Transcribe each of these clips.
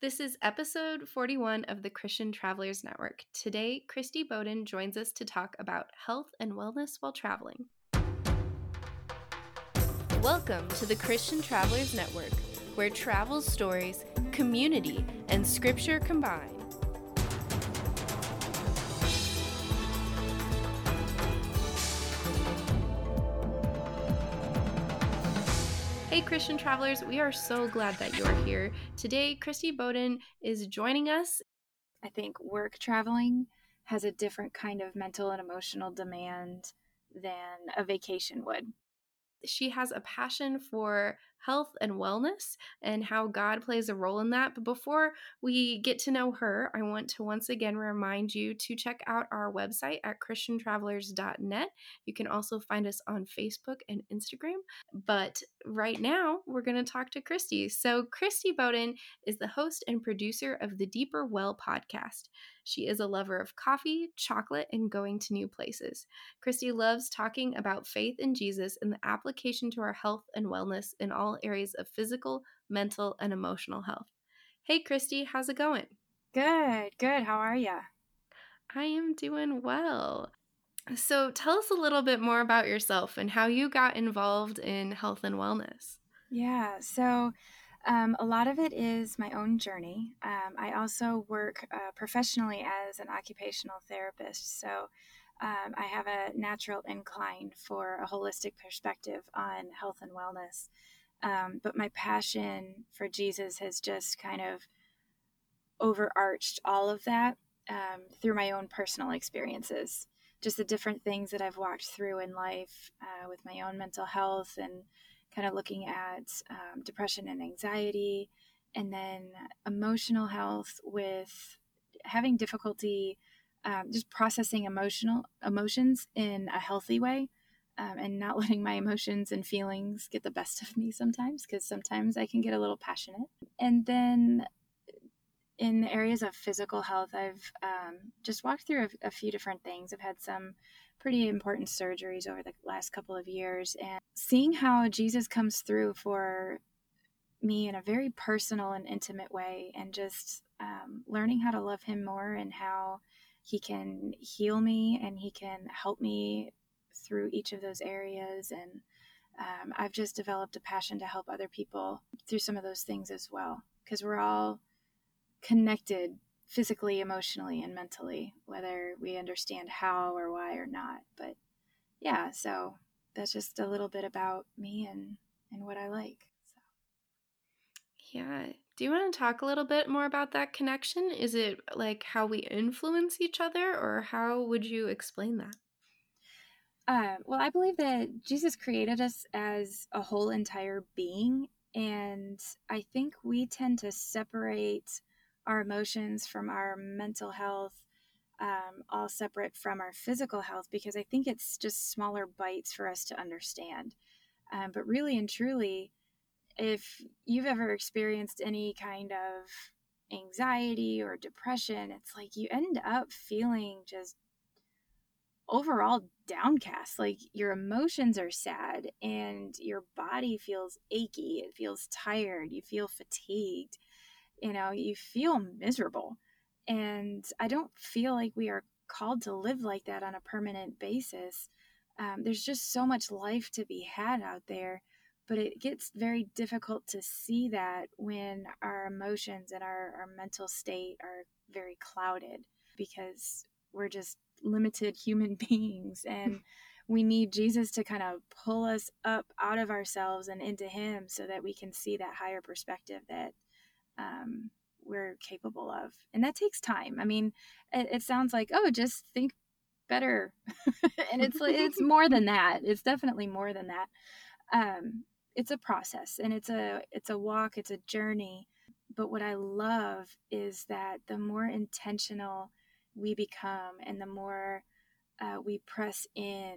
This is episode 41 of the Christian Travelers Network. Today, Christy Bowden joins us to talk about health and wellness while traveling. Welcome to the Christian Travelers Network, where travel stories, community, and scripture combine. Hey, Christian travelers, we are so glad that you're here. Today, Christy Bowden is joining us. I think work traveling has a different kind of mental and emotional demand than a vacation would. She has a passion for health and wellness and how God plays a role in that. But before we get to know her, I want to once again remind you to check out our website at christiantravelers.net. You can also find us on Facebook and Instagram. But right now, we're going to talk to Christy. So, Christy Bowden is the host and producer of the Deeper Well podcast. She is a lover of coffee, chocolate, and going to new places. Christy loves talking about faith in Jesus and the application to our health and wellness in all all areas of physical, mental, and emotional health. Hey, Christy, how's it going? Good, good. How are you? I am doing well. So, tell us a little bit more about yourself and how you got involved in health and wellness. Yeah, so um, a lot of it is my own journey. Um, I also work uh, professionally as an occupational therapist. So, um, I have a natural incline for a holistic perspective on health and wellness. Um, but my passion for Jesus has just kind of overarched all of that um, through my own personal experiences. Just the different things that I've walked through in life uh, with my own mental health and kind of looking at um, depression and anxiety, and then emotional health with having difficulty um, just processing emotional emotions in a healthy way um, and not letting my emotions and feelings get the best of me sometimes because sometimes I can get a little passionate. And then in the areas of physical health, I've um, just walked through a, a, few different things. I've had some pretty important surgeries over the last couple of years, and seeing how Jesus comes through for me in a very personal and intimate way, and just um, learning how to love Him more and how He can heal me and He can help me through each of those areas. And um, I've just developed a passion to help other people through some of those things as well, because we're all connected physically, emotionally, and mentally, whether we understand how or why or not. But yeah, so that's just a little bit about me and, and what I like. So. Yeah. Do you want to talk a little bit more about that connection? Is it like how we influence each other, or how would you explain that? Uh, well, I believe that Jesus created us as a whole entire being. And I think we tend to separate our emotions from our mental health, um, all separate from our physical health, because I think it's just smaller bites for us to understand. Um, but really and truly, if you've ever experienced any kind of anxiety or depression, it's like you end up feeling just overall downcast. Like your emotions are sad and your body feels achy. It feels tired. You feel fatigued. You know, you feel miserable. And I don't feel like we are called to live like that on a permanent basis. Um, there's just so much life to be had out there, but it gets very difficult to see that when our emotions and our, our mental state are very clouded because we're just limited human beings and we need Jesus to kind of pull us up out of ourselves and into Him so that we can see that higher perspective that um, we're capable of. And that takes time. I mean, it, it sounds like, oh, just think better. and it's it's more than that. It's definitely more than that. Um, it's a process and it's a it's a walk, it's a journey. But what I love is that the more intentional we become and the more uh, we press in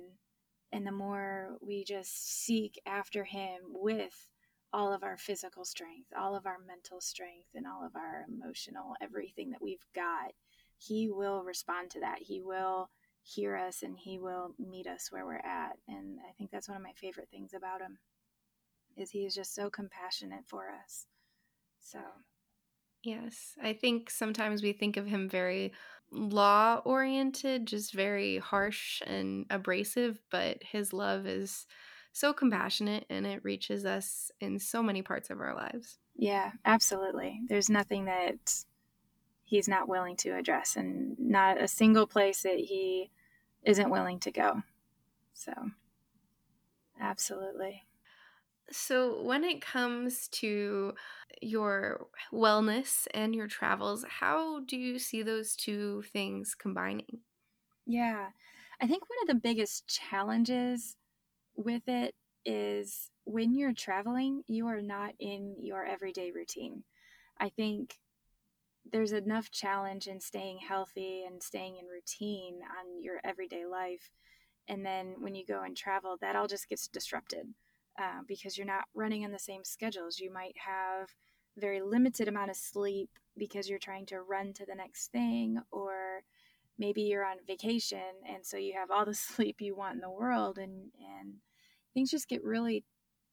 and the more we just seek after him with all of our physical strength, all of our mental strength, and all of our emotional, everything that we've got, he will respond to that. He will hear us and he will meet us where we're at. And I think that's one of my favorite things about him is he is just so compassionate for us. So Yes. I think sometimes we think of him very law oriented, just very harsh and abrasive, but his love is so compassionate and it reaches us in so many parts of our lives. Yeah, absolutely. There's nothing that he's not willing to address and not a single place that he isn't willing to go. So, absolutely. So, when it comes to your wellness and your travels, how do you see those two things combining? Yeah, I think one of the biggest challenges with it is when you're traveling, you are not in your everyday routine. I think there's enough challenge in staying healthy and staying in routine on your everyday life. And then when you go and travel, that all just gets disrupted uh, because you're not running on the same schedules. You might have very limited amount of sleep because you're trying to run to the next thing or maybe you're on vacation and so you have all the sleep you want in the world and and things just get really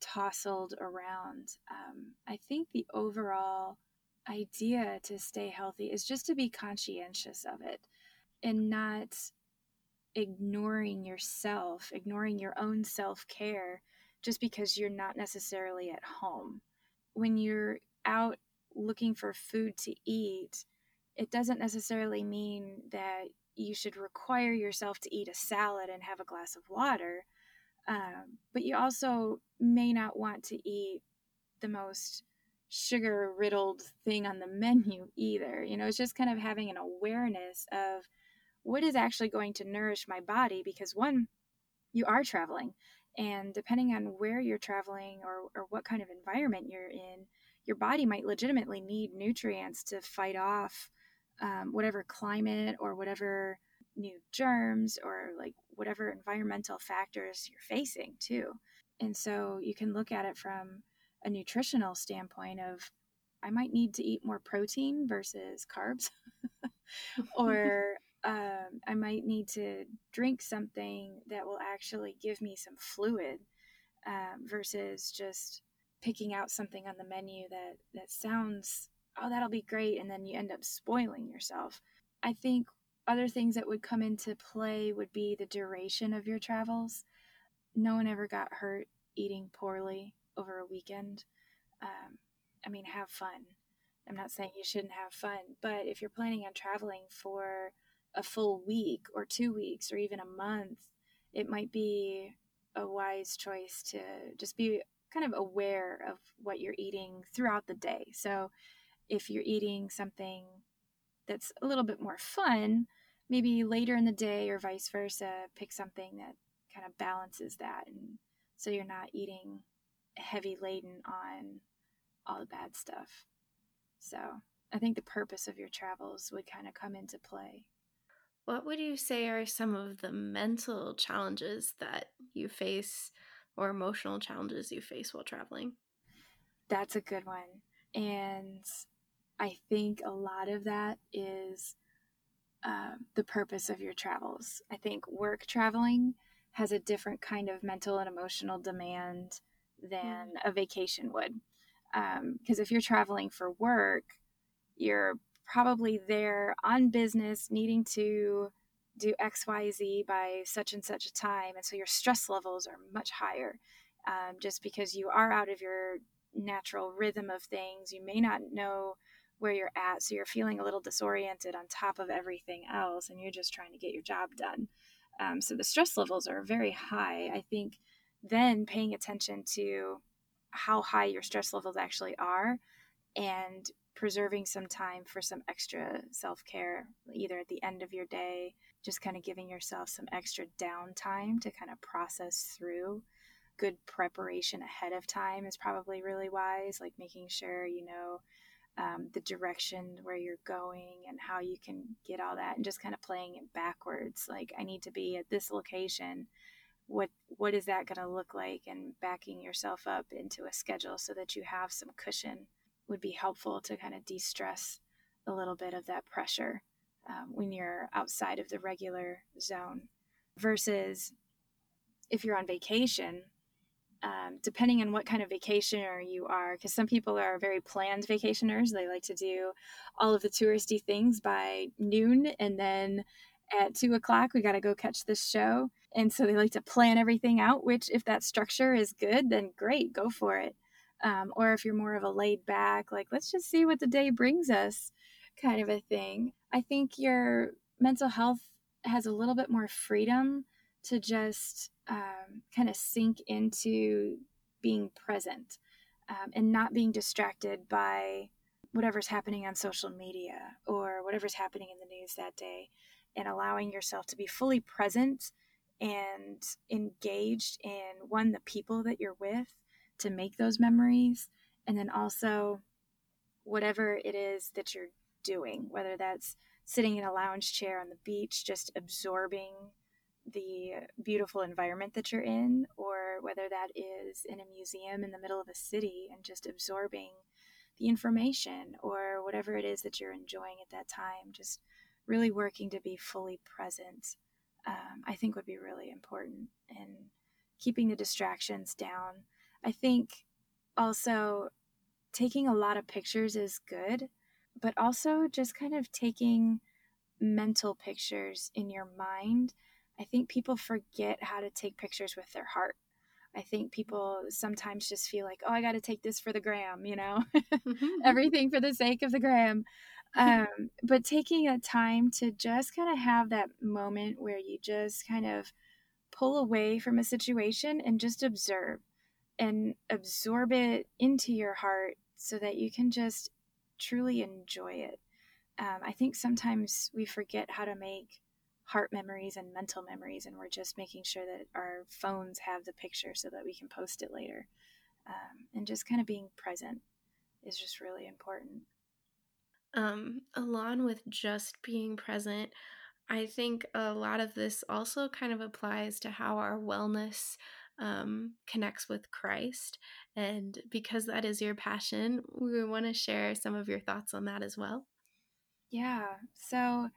tousled around um, i think the overall idea to stay healthy is just to be conscientious of it and not ignoring yourself ignoring your own self-care just because you're not necessarily at home. When you're out looking for food to eat, it doesn't necessarily mean that you should require yourself to eat a salad and have a glass of water. Um, but you also may not want to eat the most sugar riddled thing on the menu either. You know, it's just kind of having an awareness of what is actually going to nourish my body because one, you are traveling. And depending on where you're traveling or, or what kind of environment you're in, your body might legitimately need nutrients to fight off um, whatever climate or whatever new germs or like whatever environmental factors you're facing too. And so you can look at it from a nutritional standpoint of I might need to eat more protein versus carbs or um, I might need to drink something that will actually give me some fluid um, versus just picking out something on the menu that that sounds oh that'll be great and then you end up spoiling yourself. I think other things that would come into play would be the duration of your travels. No one ever got hurt eating poorly over a weekend. Um, I mean, have fun. I'm not saying you shouldn't have fun, but if you're planning on traveling for a full week or two weeks or even a month, it might be a wise choice to just be kind of aware of what you're eating throughout the day. So if you're eating something that's a little bit more fun, maybe later in the day or vice versa, pick something that kind of balances that. And so you're not eating heavy laden on all the bad stuff. So I think the purpose of your travels would kind of come into play. What would you say are some of the mental challenges that you face or emotional challenges you face while traveling? That's a good one. And I think a lot of that is uh, the purpose of your travels. I think work traveling has a different kind of mental and emotional demand than mm. a vacation would. Because um, if you're traveling for work, you're probably there on business needing to do xyz by such and such a time and so your stress levels are much higher um, just because you are out of your natural rhythm of things. You may not know where you're at so you're feeling a little disoriented on top of everything else and you're just trying to get your job done. Um, so the stress levels are very high. I think then paying attention to how high your stress levels actually are and preserving some time for some extra self care, either at the end of your day, just kind of giving yourself some extra downtime to kind of process through. Good preparation ahead of time is probably really wise, like making sure you know um, the direction where you're going and how you can get all that, and just kind of playing it backwards. Like, I need to be at this location. What what is that going to look like? And backing yourself up into a schedule so that you have some cushion would be helpful to kind of de stress a little bit of that pressure um, when you're outside of the regular zone. Versus if you're on vacation, um, depending on what kind of vacationer you are, because some people are very planned vacationers. They like to do all of the touristy things by noon, and then at two o'clock, we got to go catch this show. And so they like to plan everything out, which, if that structure is good, then great, go for it. Um, or if you're more of a laid back, like, let's just see what the day brings us kind of a thing. I think your mental health has a little bit more freedom to just um, kind of sink into being present um, and not being distracted by whatever's happening on social media or whatever's happening in the news that day and allowing yourself to be fully present and engaged in one the people that you're with to make those memories and then also whatever it is that you're doing whether that's sitting in a lounge chair on the beach just absorbing the beautiful environment that you're in, or whether that is in a museum in the middle of a city and just absorbing the information or whatever it is that you're enjoying at that time, just really working to be fully present, um, I think would be really important and keeping the distractions down. I think also taking a lot of pictures is good, but also just kind of taking mental pictures in your mind I think people forget how to take pictures with their heart. I think people sometimes just feel like, oh, I got to take this for the gram, you know, mm-hmm. everything for the sake of the gram. Um, but taking a time to just kind of have that moment where you just kind of pull away from a situation and just observe and absorb it into your heart so that you can just truly enjoy it. Um, I think sometimes we forget how to make heart memories and mental memories, and we're just making sure that our phones have the picture so that we can post it later. Um, and just kind of being present is just really important. Um, along with just being present, I think a lot of this also kind of applies to how our wellness um, connects with Christ. And because that is your passion, we want to share some of your thoughts on that as well. Yeah. So,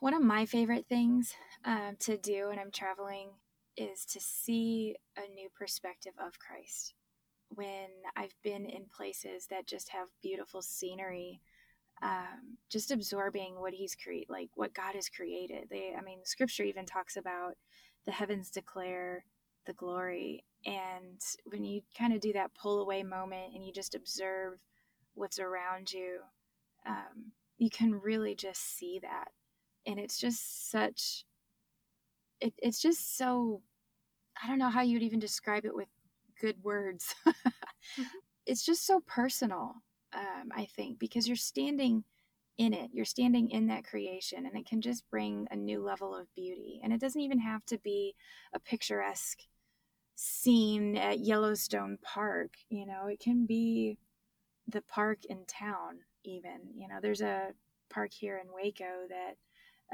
one of my favorite things um, to do when I'm traveling is to see a new perspective of Christ. When I've been in places that just have beautiful scenery, um, just absorbing what He's created, like what God has created. They, I mean, Scripture even talks about the heavens declare the glory, and when you kind of do that pull away moment and you just observe what's around you, um, you can really just see that. And it's just such it, it's just so i don't know how you'd even describe it with good words. Mm-hmm. it's just so personal um, i think because you're standing in it. You're standing in that creation and it can just bring a new level of beauty. And it doesn't even have to be a picturesque scene at yellowstone park you know? It can be the park in town even you know? There's a park here in waco that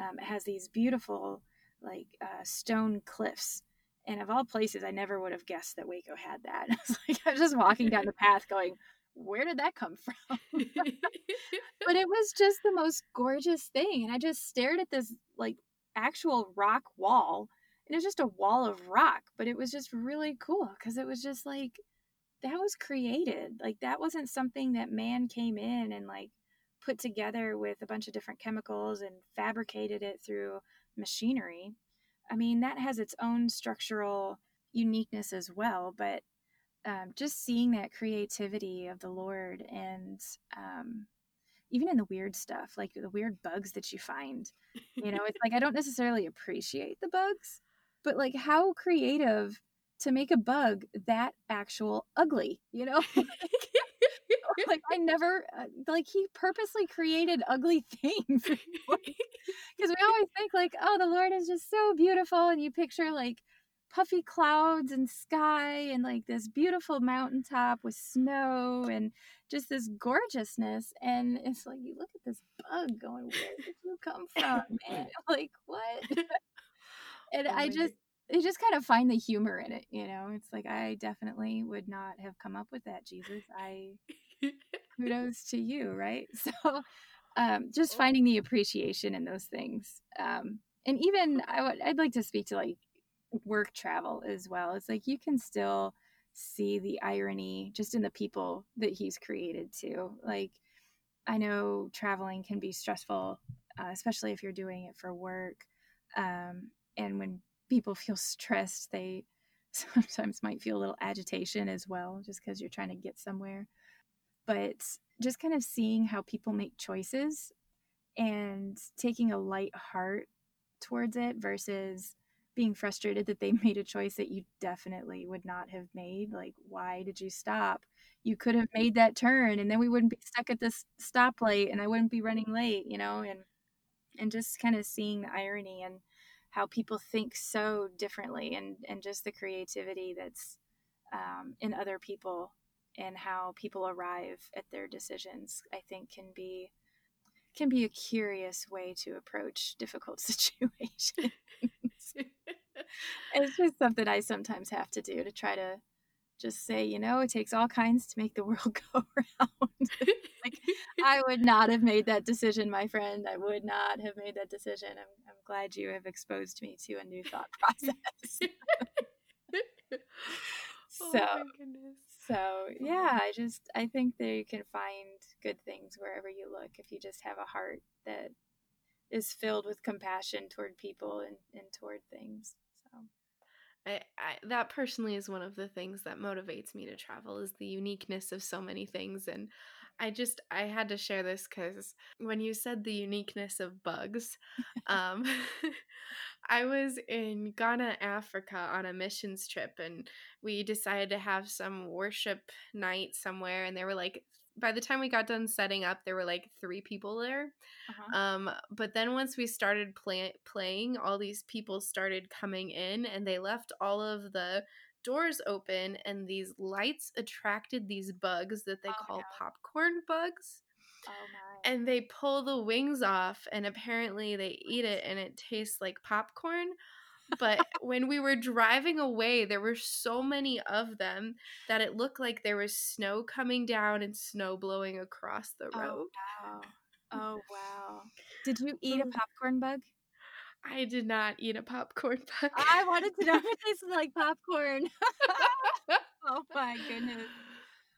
um, has these beautiful like uh, stone cliffs. And of all places i never would have guessed that waco had that. I was like i was just walking down the path going where did that come from but it was just the most gorgeous thing and i just stared at this like actual rock wall and it was just a wall of rock but it was just really cool because it was just like that was created like that wasn't something that man came in and like put together with a bunch of different chemicals and fabricated it through machinery. I mean, that has its own structural uniqueness as well, but um, just seeing that creativity of the Lord and um, even in the weird stuff, like the weird bugs that you find, you know, it's like I don't necessarily appreciate the bugs, but like how creative to make a bug that actual ugly, you know? like I never uh, like he purposely created ugly things because we always think like oh the Lord is just so beautiful and you picture like puffy clouds and sky and like this beautiful mountaintop with snow and just this gorgeousness and it's like you look at this bug going where did you come from man like what and oh, I just they just kind of find the humor in it, you know. It's like I definitely would not have come up with that, Jesus. I kudos to you, right? So um, just finding the appreciation in those things. Um, and even I would I'd like to speak to like work travel as well. It's like you can still see the irony just in the people that he's created too. Like I know traveling can be stressful, uh, especially if you're doing it for work. Um, and when people feel stressed, they sometimes might feel a little agitation as well, just because you're trying to get somewhere. But just kind of seeing how people make choices and taking a light heart towards it versus being frustrated that they made a choice that you definitely would not have made. Like, why did you stop? You could have made that turn and then we wouldn't be stuck at this stoplight and I wouldn't be running late, you know, and and just kind of seeing the irony and how people think so differently and and just the creativity that's um, in other people and how people arrive at their decisions i think can be can be a curious way to approach difficult situations it's just something i sometimes have to do to try to just say you know it takes all kinds to make the world go around. Like i would not have made that decision my friend. I would not have made that decision. I'm, I'm glad you have exposed me to a new thought process. Oh so goodness. so yeah i just i think that you can find good things wherever you look if you just have a heart that is filled with compassion toward people and, and toward things I, I, that personally is one of the things that motivates me to travel is the uniqueness of so many things and i just i had to share this because when you said the uniqueness of bugs um, i was in ghana africa on a missions trip and we decided to have some worship night somewhere and there were like by the time we got done setting up there were like three people there uh-huh. um, but then once we started play- playing, all these people started coming in and they left all of the doors open and these lights attracted these bugs that they Oh, call no. popcorn bugs oh my and they pull the wings off and apparently they eat it and it tastes like popcorn but when we were driving away there were so many of them that it looked like there was snow coming down and snow blowing across the oh, road. oh wow. Oh wow. Did you eat a Oh. popcorn bug? I did not eat a popcorn bug. I wanted to know if it tasted like popcorn. Oh my goodness.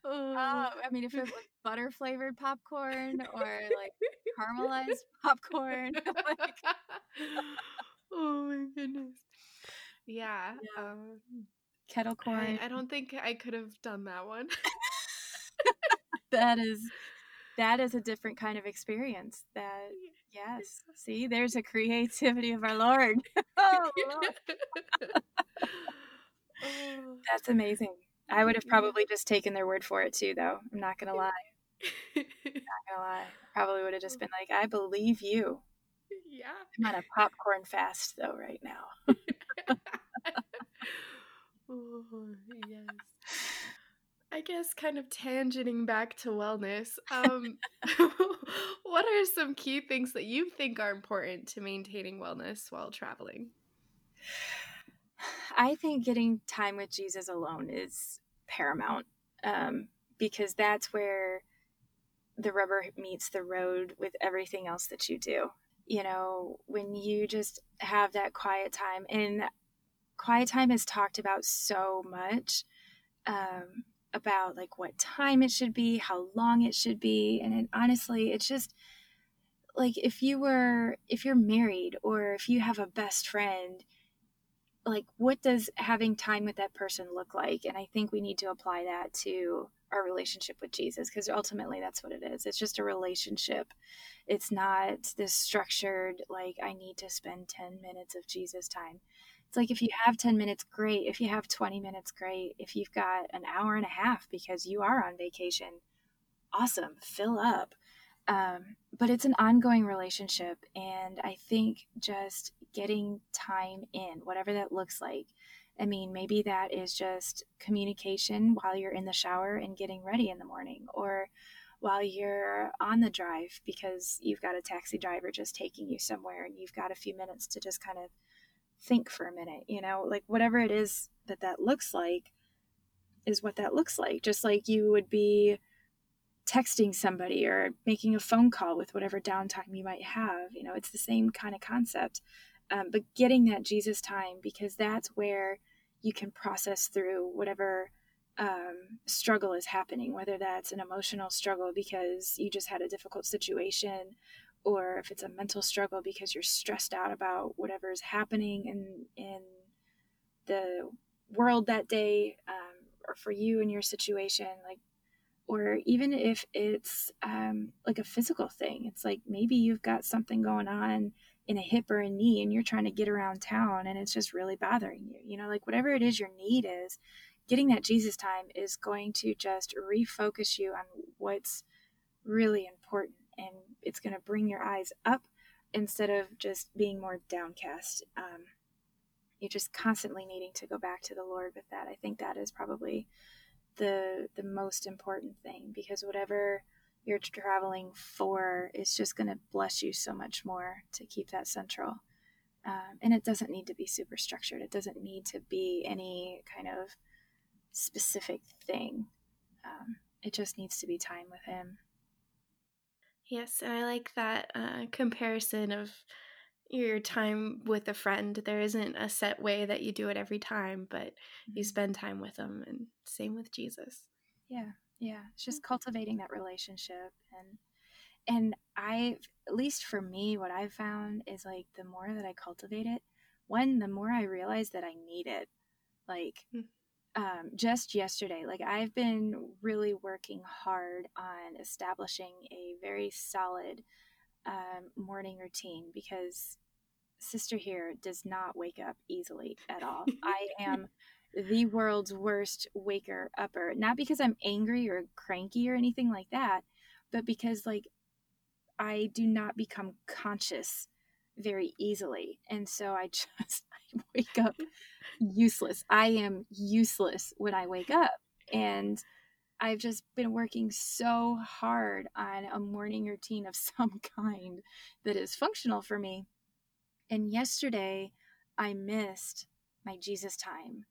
Oh. Oh, I mean, if it was butter flavored popcorn or like caramelized popcorn, like, oh my goodness. Yeah. Yeah. Um, kettle corn, I, I don't think I could have done that one. that is that is a different kind of experience. That yes, see, there's a creativity of our Lord. oh, Lord. Oh. That's amazing. I would have probably just taken their word for it too, though. I'm not gonna lie. Not gonna lie. I probably would have just been like, I believe you. Yeah. I'm on a popcorn fast though right now. oh, yes. I guess kind of tangenting back to wellness. Um, what are some key things that you think are important to maintaining wellness while traveling? I think getting time with Jesus alone is paramount um, because that's where the rubber meets the road with everything else that you do. You know, when you just have that quiet time, and quiet time is talked about so much um, about like what time it should be, how long it should be. And it, honestly, it's just like if you were, if you're married or if you have a best friend, like what does having time with that person look like and i think we need to apply that to our relationship with jesus because ultimately that's what it is. It's just a relationship. It's not this structured like i need to spend 10 minutes of jesus time. It's like if you have 10 minutes great. If you have 20 minutes great. If you've got an hour and a half because you are on vacation awesome. Fill up. Um, but it's an ongoing relationship and i think just getting time in whatever that looks like i mean maybe that is just communication while you're in the shower and getting ready in the morning or while you're on the drive because you've got a taxi driver just taking you somewhere and you've got a few minutes to just kind of think for a minute you know? Like whatever it is that that looks like is what that looks like. Just like you would be texting somebody or making a phone call with whatever downtime you might have you know? It's the same kind of concept um, but getting that Jesus time because that's where you can process through whatever um, struggle is happening, whether that's an emotional struggle because you just had a difficult situation, or if it's a mental struggle because you're stressed out about whatever is happening in in the world that day, um, or for you in your situation, like, or even if it's um, like a physical thing, it's like maybe you've got something going on in a hip or a knee and you're trying to get around town and it's just really bothering you. You know, like whatever it is your need is, getting that Jesus time is going to just refocus you on what's really important and it's going to bring your eyes up instead of just being more downcast. Um, you're just constantly needing to go back to the Lord with that. I think that is probably the the most important thing because whatever you're traveling for is just going to bless you so much more to keep that central. Um, and it doesn't need to be super structured. It doesn't need to be any kind of specific thing. Um, it just needs to be time with Him. Yes, and I like that uh, comparison of your time with a friend. There isn't a set way that you do it every time, but mm-hmm. you spend time with them, and same with Jesus. Yeah, yeah it's just cultivating that relationship and and i at least for me what i've found is like the more that i cultivate it one the more i realize that i need it like mm. um, just yesterday like i've been really working hard on establishing a very solid um, morning routine because sister here does not wake up easily at all i am the world's worst waker upper. Not because I'm angry or cranky or anything like that, but because like I do not become conscious very easily. And so I just I wake up useless. I am useless when I wake up. And I've just been working so hard on a morning routine of some kind that is functional for me. And yesterday I missed my Jesus time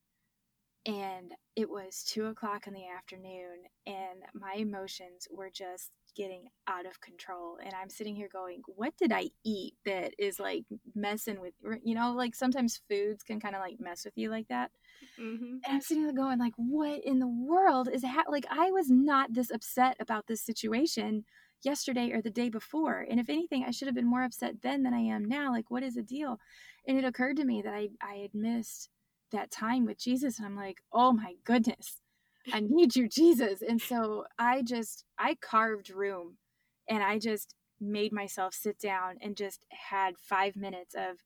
and it was two o'clock in the afternoon and my emotions were just getting out of control and i'm sitting here going what did i eat that is like messing with you know like sometimes foods can kind of like mess with you like that mm-hmm. and i'm sitting there going like what in the world is ha-? like i was not this upset about this situation yesterday or the day before and if anything i should have been more upset then than i am now like what is the deal and it occurred to me that i i had missed that time with Jesus. And I'm like, oh my goodness, I need you, Jesus. And so I just, I carved room and I just made myself sit down and just had five minutes of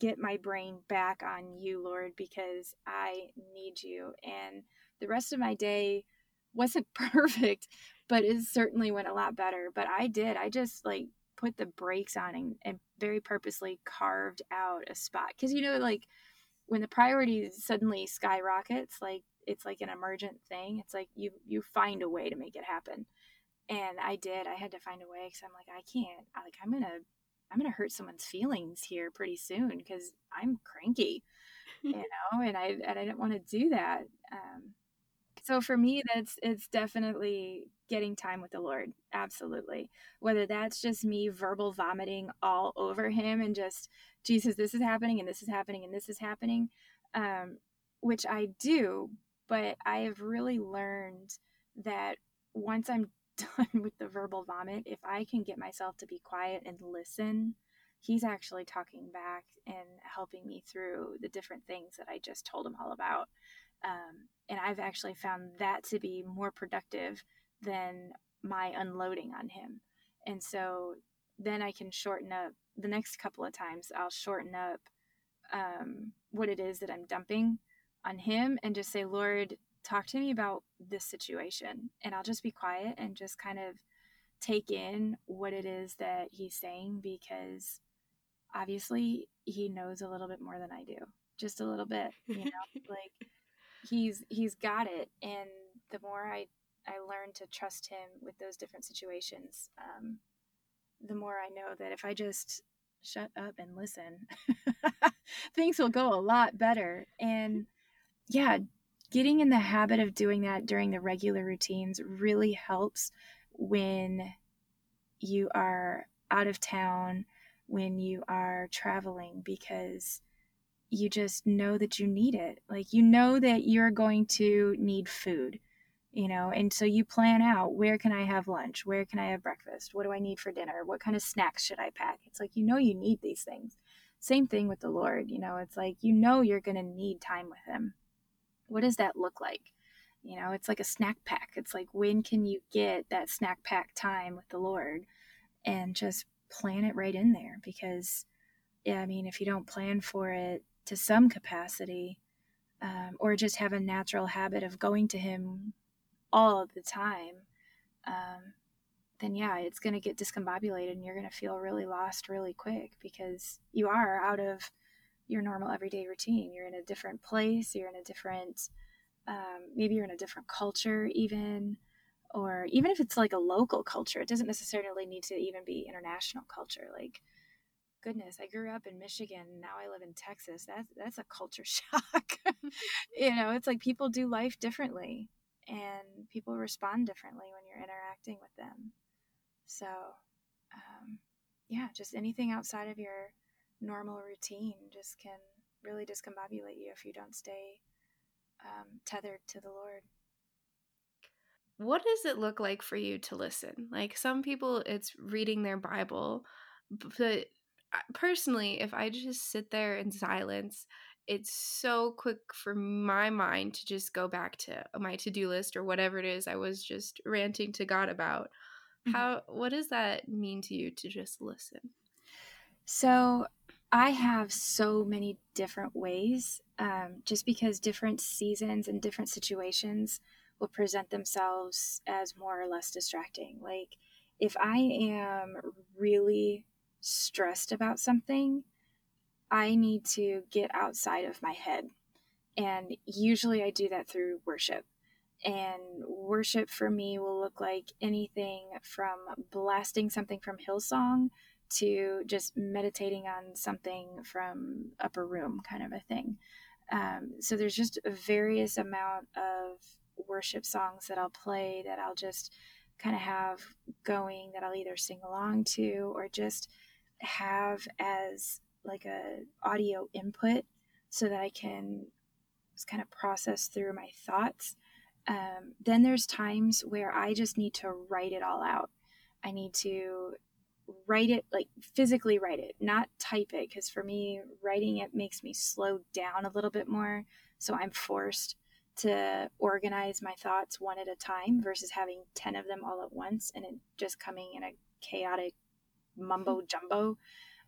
get my brain back on you, Lord, because I need you. And the rest of my day wasn't perfect, but it certainly went a lot better. But I did. I just like put the brakes on and, and very purposely carved out a spot. Cause you know, like when the priority suddenly skyrockets like it's like an emergent thing it's like you you find a way to make it happen. And i did i had to find a way because i'm like i can't I, like i'm gonna i'm gonna hurt someone's feelings here pretty soon because i'm cranky you know and i and i didn't want to do that um, so for me that's it's definitely getting time with the lord. Absolutely. Whether that's just me verbal vomiting all over him and just jesus this is happening and this is happening and this is happening um, which i do but i have really learned that once i'm done with the verbal vomit if i can get myself to be quiet and listen he's actually talking back and helping me through the different things that i just told him all about um, and I've actually found that to be more productive than my unloading on him. And so then I can shorten up the next couple of times, I'll shorten up um, what it is that I'm dumping on him and just say, Lord, talk to me about this situation. And I'll just be quiet and just kind of take in what it is that he's saying because obviously he knows a little bit more than I do. Just a little bit, you know, like he's he's got it and the more i i learned to trust him with those different situations um, the more i know that if i just shut up and listen things will go a lot better and yeah getting in the habit of doing that during the regular routines really helps when you are out of town when you are traveling because you just know that you need it. Like you know that you're going to need food, you know, and so you plan out where can I have lunch? Where can I have breakfast? What do I need for dinner? What kind of snacks should I pack? It's like you know you need these things. Same thing with the Lord, you know, it's like you know you're going to need time with him. What does that look like? You know, it's like a snack pack. It's like when can you get that snack pack time with the Lord and just plan it right in there because yeah, I mean, if you don't plan for it to some capacity, um, or just have a natural habit of going to Him all of the time, um, then yeah, it's going to get discombobulated and you're going to feel really lost really quick because you are out of your normal everyday routine. You're in a different place, you're in a different, um, maybe you're in a different culture, even, or even if it's like a local culture, it doesn't necessarily need to even be international culture. Like, goodness, I grew up in Michigan. Now I live in Texas. That's that's a culture shock. you know, it's like people do life differently, and people respond differently when you're interacting with them. So, um, yeah, just anything outside of your normal routine just can really discombobulate you if you don't stay um, tethered to the Lord. What does it look like for you to listen? Like some people, it's reading their Bible, but personally, if I just sit there in silence, it's so quick for my mind to just go back to my to-do list or whatever it is I was just ranting to God about. Mm-hmm. How what does that mean to you to just listen? So, I have so many different ways um, just because different seasons and different situations will present themselves as more or less distracting. Like, if I am really stressed about something, I need to get outside of my head. And usually I do that through worship. And worship for me will look like anything from blasting something from Hillsong to just meditating on something from Upper Room, kind of a thing. Um, so there's just a various amount of worship songs that I'll play that I'll just kind of have going that I'll either sing along to or just have as like a audio input so that I can just kind of process through my thoughts. Um, then there's times where I just need to write it all out. I need to write it, like physically write it, not type it, because for me, writing it makes me slow down a little bit more. So I'm forced to organize my thoughts one at a time versus having 10 of them all at once and it just coming in a chaotic mumbo jumbo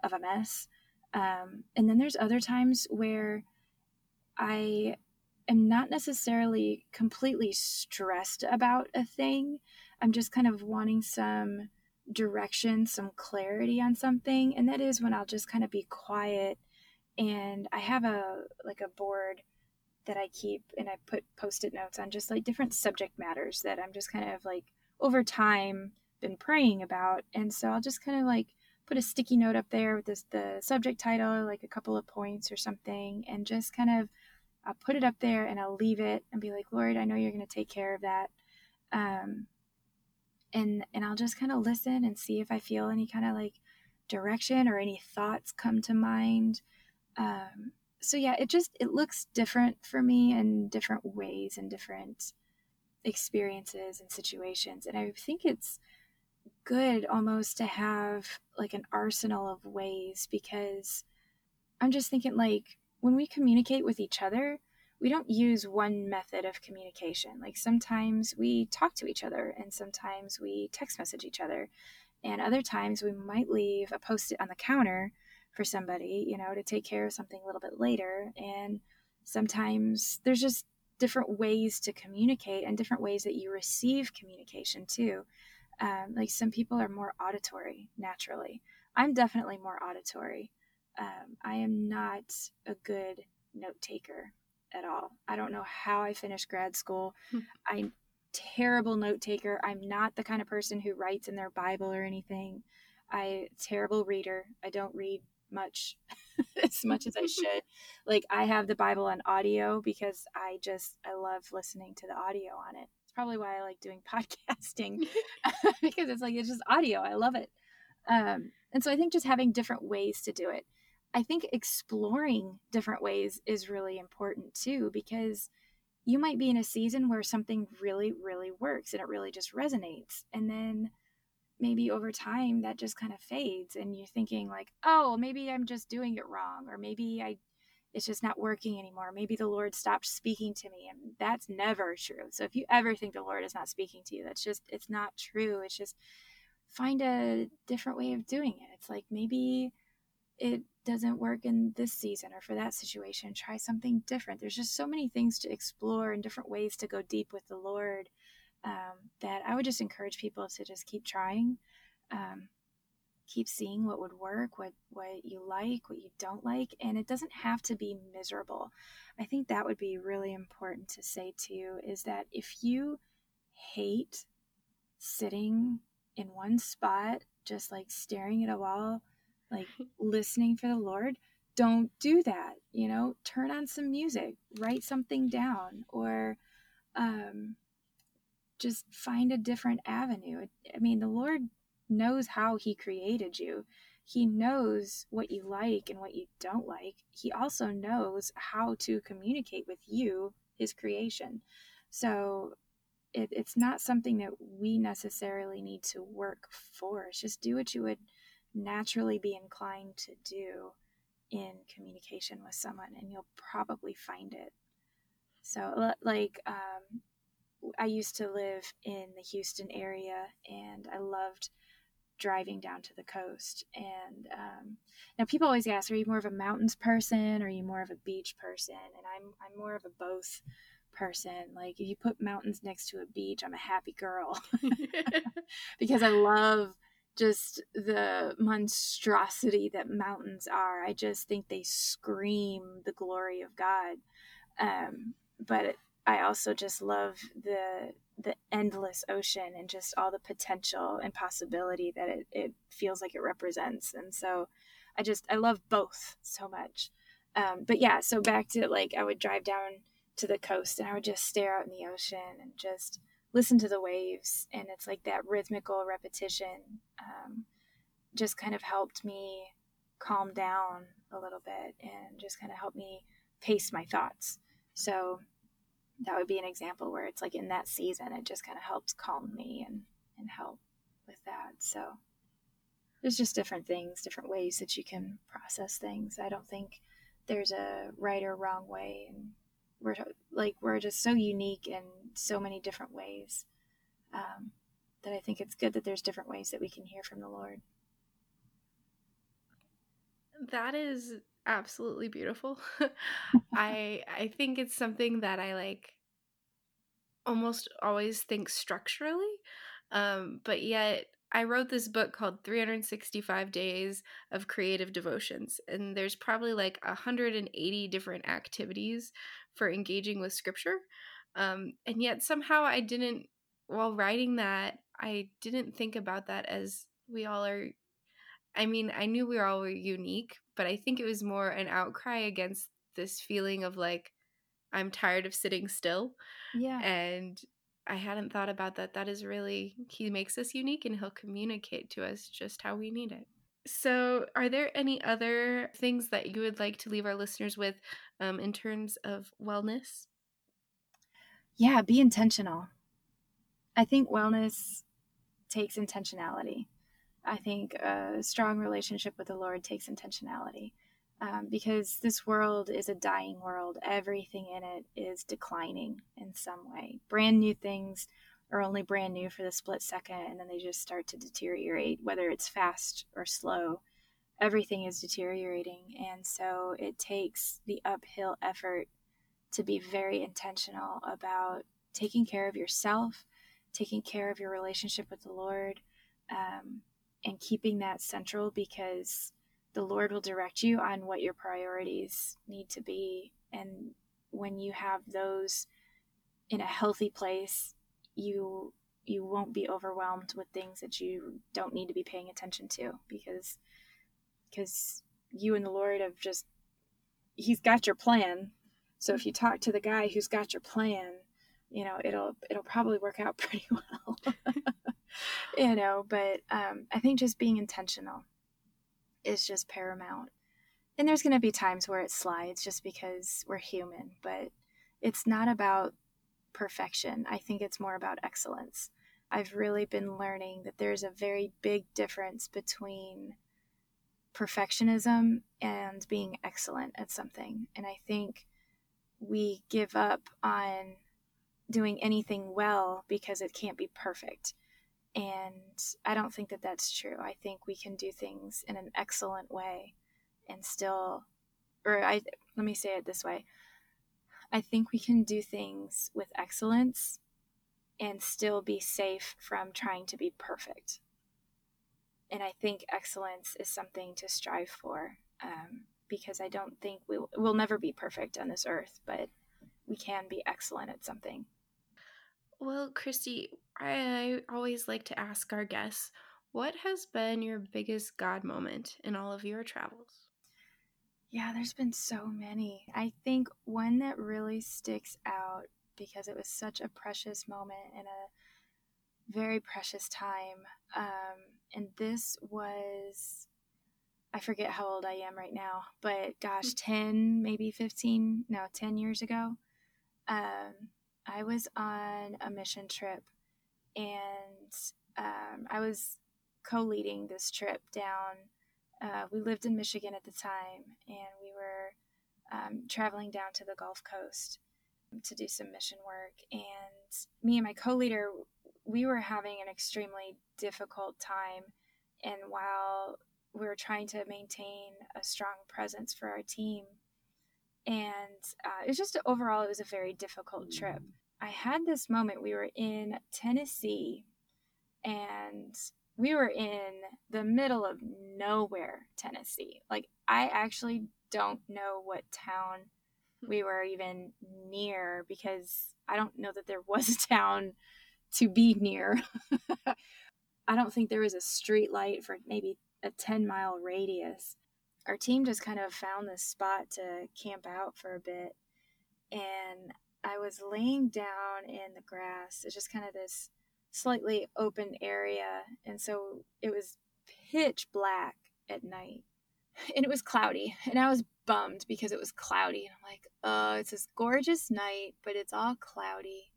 of a mess. Um, and then there's other times where I am not necessarily completely stressed about a thing. I'm just kind of wanting some direction, some clarity on something. And that is when I'll just kind of be quiet and I have a like a board that I keep and I put post-it notes on just like different subject matters that I'm just kind of like over time been praying about. And so I'll just kind of like put a sticky note up there with this, the subject title, like a couple of points or something, and just kind of I'll put it up there and I'll leave it and be like, Lord, I know you're going to take care of that. Um, and and I'll just kind of listen and see if I feel any kind of like direction or any thoughts come to mind. Um, so yeah, it just it looks different for me in different ways and different experiences and situations, and I think it's good almost to have like an arsenal of ways because I'm just thinking like when we communicate with each other, we don't use one method of communication. Like sometimes we talk to each other and sometimes we text message each other. And other times we might leave a post it on the counter for somebody, you know, to take care of something a little bit later. And sometimes there's just different ways to communicate and different ways that you receive communication too. Um, like some people are more auditory naturally. I'm definitely more auditory. Um, I am not a good note taker at all. I don't know how I finished grad school. Hmm. I'm terrible note taker. I'm not the kind of person who writes in their Bible or anything. I terrible reader. I don't read much as much as I should. Like I have the Bible on audio because I just I love listening to the audio on it probably why I like doing podcasting because it's like it's just audio. I love it. Um, and so I think just having different ways to do it. I think exploring different ways is really important too, because you might be in a season where something really, really works and it really just resonates. And then maybe over time that just kind of fades and you're thinking like, oh, maybe I'm just doing it wrong, or maybe I it's just not working anymore. Maybe the Lord stopped speaking to me. And that's never true. So if you ever think the Lord is not speaking to you, that's just, it's not true. It's just find a different way of doing it. It's like maybe it doesn't work in this season or for that situation. Try something different. There's just so many things to explore and different ways to go deep with the Lord um, that I would just encourage people to just keep trying. Um, keep seeing what would work, what what you like, what you don't like, and it doesn't have to be miserable. I think that would be really important to say to you is that if you hate sitting in one spot just like staring at a wall, like listening for the Lord, don't do that. You know, turn on some music, write something down, or um, just find a different avenue. I mean, the Lord knows how He created you. He knows what you like and what you don't like. He also knows how to communicate with you, His creation. So it, it's not something that we necessarily need to work for. It's just do what you would naturally be inclined to do in communication with someone, and you'll probably find it. So, like, um, I used to live in the Houston area, and I loved driving down to the coast. And um, now people always ask, are you more of a mountains person or are you more of a beach person? And I'm I'm more of a both person. Like if you put mountains next to a beach, I'm a happy girl because I love just the monstrosity that mountains are. I just think they scream the glory of God. Um, but I also just love the the endless ocean and just all the potential and possibility that it, it feels like it represents. And so I just, I love both so much. Um, but yeah, so back to like, I would drive down to the coast and I would just stare out in the ocean and just listen to the waves. And it's like that rhythmical repetition um, just kind of helped me calm down a little bit and just kind of helped me pace my thoughts. So that would be an example where it's like in that season it just kind of helps calm me and and help with that so. There's just different things different ways that you can process things. I don't think there's a right or wrong way and we're like we're just so unique in so many different ways um, that i think it's good that there's different ways that we can hear from the lord. That is absolutely beautiful. I I think it's something that I like almost always think structurally. Um, but yet I wrote this book called 365 Days of Creative Devotions, and there's probably like 180 different activities for engaging with scripture. Um, and yet somehow I didn't, while writing that, I didn't think about that as we all are. I mean, I knew we were all unique, but I think it was more an outcry against this feeling of like, I'm tired of sitting still. Yeah. And I hadn't thought about that. That is really, he makes us unique and he'll communicate to us just how we need it. So, are there any other things that you would like to leave our listeners with um, in terms of wellness? Yeah, be intentional. I think wellness takes intentionality. I think a strong relationship with the Lord takes intentionality um, because this world is a dying world. Everything in it is declining in some way. Brand new things are only brand new for the split second and then they just start to deteriorate, whether it's fast or slow. Everything is deteriorating. And so it takes the uphill effort to be very intentional about taking care of yourself, taking care of your relationship with the Lord, um, and keeping that central because the Lord will direct you on what your priorities need to be. And when you have those in a healthy place, you you won't be overwhelmed with things that you don't need to be paying attention to because because you and the Lord have just he's got your plan. So if you talk to the guy who's got your plan, you know, it'll it'll probably work out pretty well. you know, but um, I think just being intentional is just paramount. And there's going to be times where it slides just because we're human, but it's not about perfection. I think it's more about excellence. I've really been learning that there's a very big difference between perfectionism and being excellent at something. And I think we give up on doing anything well because it can't be perfect. And I don't think that that's true. I think we can do things in an excellent way and still, or I, let me say it this way I think we can do things with excellence and still be safe from trying to be perfect. And I think excellence is something to strive for um, because I don't think we will, we'll never be perfect on this earth, but we can be excellent at something. Well, Christy, I always like to ask our guests what has been your biggest God moment in all of your travels? Yeah, there's been so many. I think one that really sticks out because it was such a precious moment and a very precious time. Um, and this was, I forget how old I am right now, but gosh, hmm. 10, maybe 15, no, 10 years ago. Um, I was on a mission trip and um, I was co leading this trip down uh, we lived in Michigan at the time, and we were um, traveling down to the Gulf Coast to do some mission work. And me and my co leader, we were having an extremely difficult time. And while we were trying to maintain a strong presence for our team, and uh, it was just overall, it was a very difficult trip. I had this moment. We were in Tennessee, and we were in the middle of nowhere, Tennessee. Like, I actually don't know what town we were even near because I don't know that there was a town to be near. I don't think there was a street light for maybe a 10 mile radius. Our team just kind of found this spot to camp out for a bit. And I was laying down in the grass. It's just kind of this slightly open area. And so it was pitch black at night. And it was cloudy. And I was bummed because it was cloudy. And I'm like, oh, it's this gorgeous night, but it's all cloudy.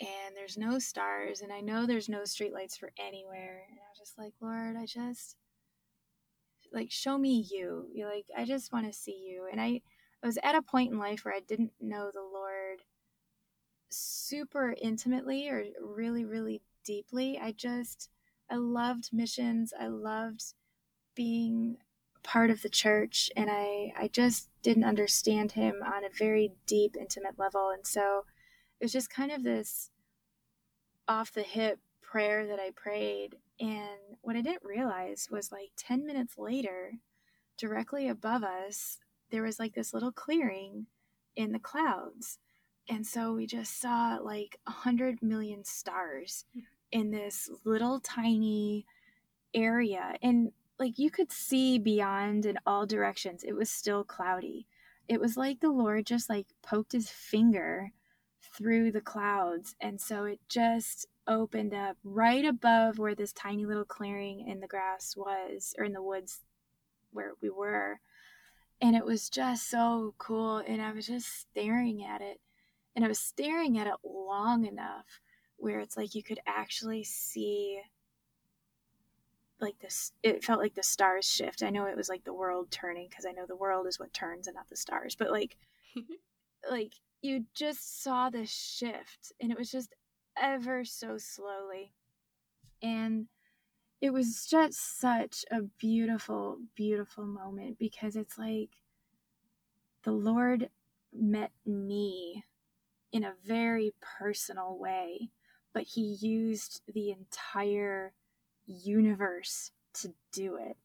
And there's no stars. And I know there's no streetlights for anywhere. And I was just like, Lord, I just like show me you. You like, I just want to see you. And I, I was at a point in life where I didn't know the Lord super intimately or really, really deeply. I just, I loved missions. I loved being part of the church and I, I just didn't understand him on a very deep, intimate level. And so it was just kind of this off the hip prayer that I prayed. And what I didn't realize was like 10 minutes later, directly above us, there was like this little clearing in the clouds. And so we just saw like a hundred million stars hmm. in this little tiny area. And like you could see beyond in all directions. It was still cloudy. It was like the lord just like poked his finger through the clouds. And so it just opened up right above where this tiny little clearing in the grass was or in the woods where we were and it was just so cool and i was just staring at it and I was staring at it long enough where it's like you could actually see like this it felt like the stars shift. I know it was like the world turning because I know the world is what turns and not the stars, but like like you just saw this shift and it was just ever so slowly. And it was just such a beautiful, beautiful moment because it's like the Lord met me in a very personal way, but he used the entire universe to do it,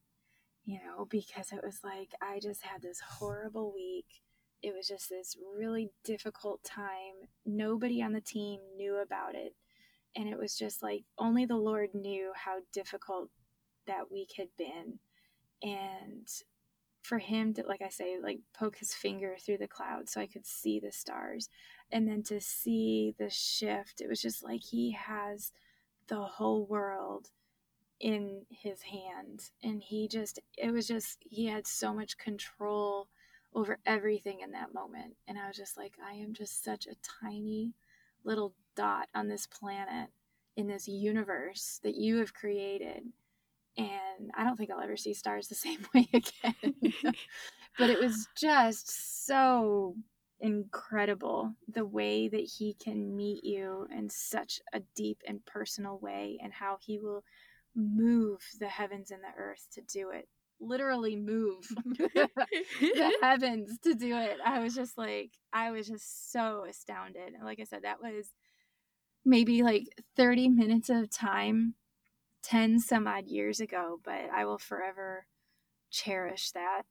you know, because it was like I just had this horrible week. It was just this really difficult time. Nobody on the team knew about it. And it was just like only the Lord knew how difficult that week had been. And for him to like i say like poke his finger through the cloud so i could see the stars and then to see the shift it was just like he has the whole world in his hands and he just it was just he had so much control over everything in that moment. And i was just like i am just such a tiny little dot on this planet in this universe that you have created. And i don't think i'll ever see stars the same way again. But it was just so incredible the way that he can meet you in such a deep and personal way and how he will move the heavens and the earth to do it literally move the heavens to do it. I was just like i was just so astounded. And like i said that was maybe like 30 minutes of time 10 some odd years ago but i will forever cherish that.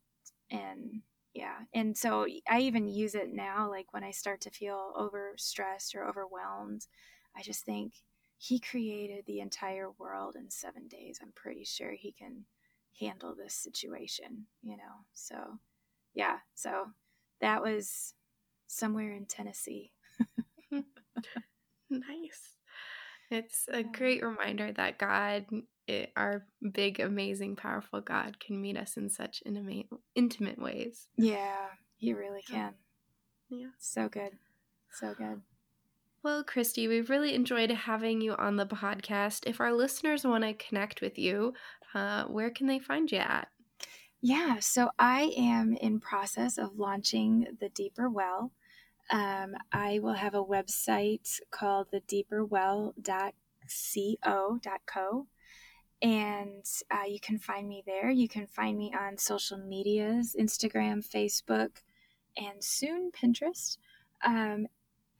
And yeah. And so i even use it now like when i start to feel overstressed or overwhelmed i just think he created the entire world in seven days. I'm pretty sure he can handle this situation you know so yeah so that was somewhere in tennessee nice it's a great reminder that god it, our big, amazing, powerful God can meet us in such intimate, intimate ways. Yeah, He really can. Yeah. So good. So good. Well, Christy, we've really enjoyed having you on the podcast. If our listeners want to connect with you, uh, where can they find you at? Yeah, so I am in process of launching the Deeper Well. Um, I will have a website called the deeperwell.co.co and uh, you can find me there. You can find me on social medias Instagram, Facebook, and soon Pinterest um,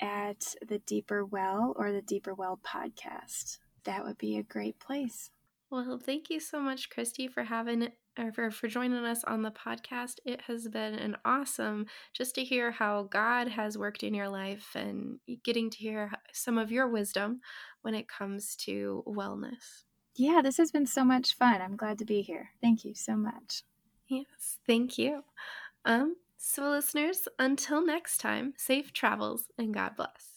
at the Deeper Well or the Deeper Well podcast. That would be a great place. Well, thank you so much, Christy, for having or for, for joining us on the podcast. It has been an awesome just to hear how God has worked in your life and getting to hear some of your wisdom when it comes to wellness. Yeah, this has been so much fun. I'm glad to be here. Thank you so much. Yes, thank you. Um, so listeners, until next time, safe travels and God bless.